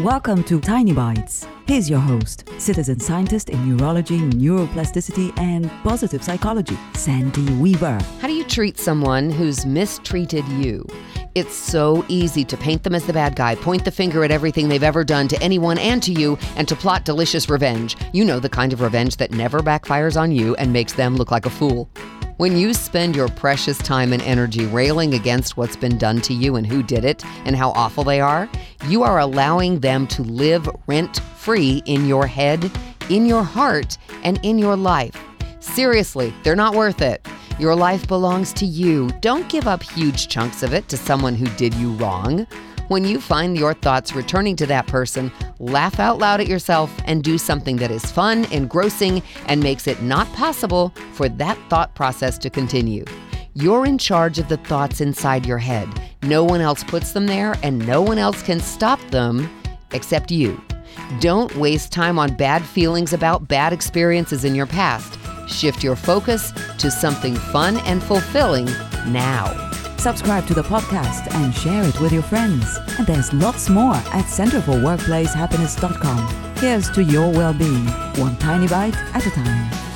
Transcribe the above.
Welcome to Tiny Bites. Here's your host, citizen scientist in neurology, neuroplasticity, and positive psychology, Sandy Weaver. How do you treat someone who's mistreated you? It's so easy to paint them as the bad guy, point the finger at everything they've ever done to anyone and to you, and to plot delicious revenge. You know the kind of revenge that never backfires on you and makes them look like a fool. When you spend your precious time and energy railing against what's been done to you and who did it and how awful they are, you are allowing them to live rent free in your head, in your heart, and in your life. Seriously, they're not worth it. Your life belongs to you. Don't give up huge chunks of it to someone who did you wrong. When you find your thoughts returning to that person, laugh out loud at yourself and do something that is fun, engrossing, and makes it not possible for that thought process to continue. You're in charge of the thoughts inside your head. No one else puts them there, and no one else can stop them except you. Don't waste time on bad feelings about bad experiences in your past. Shift your focus to something fun and fulfilling now. Subscribe to the podcast and share it with your friends. And there's lots more at centerforworkplacehappiness.com. Here's to your well being, one tiny bite at a time.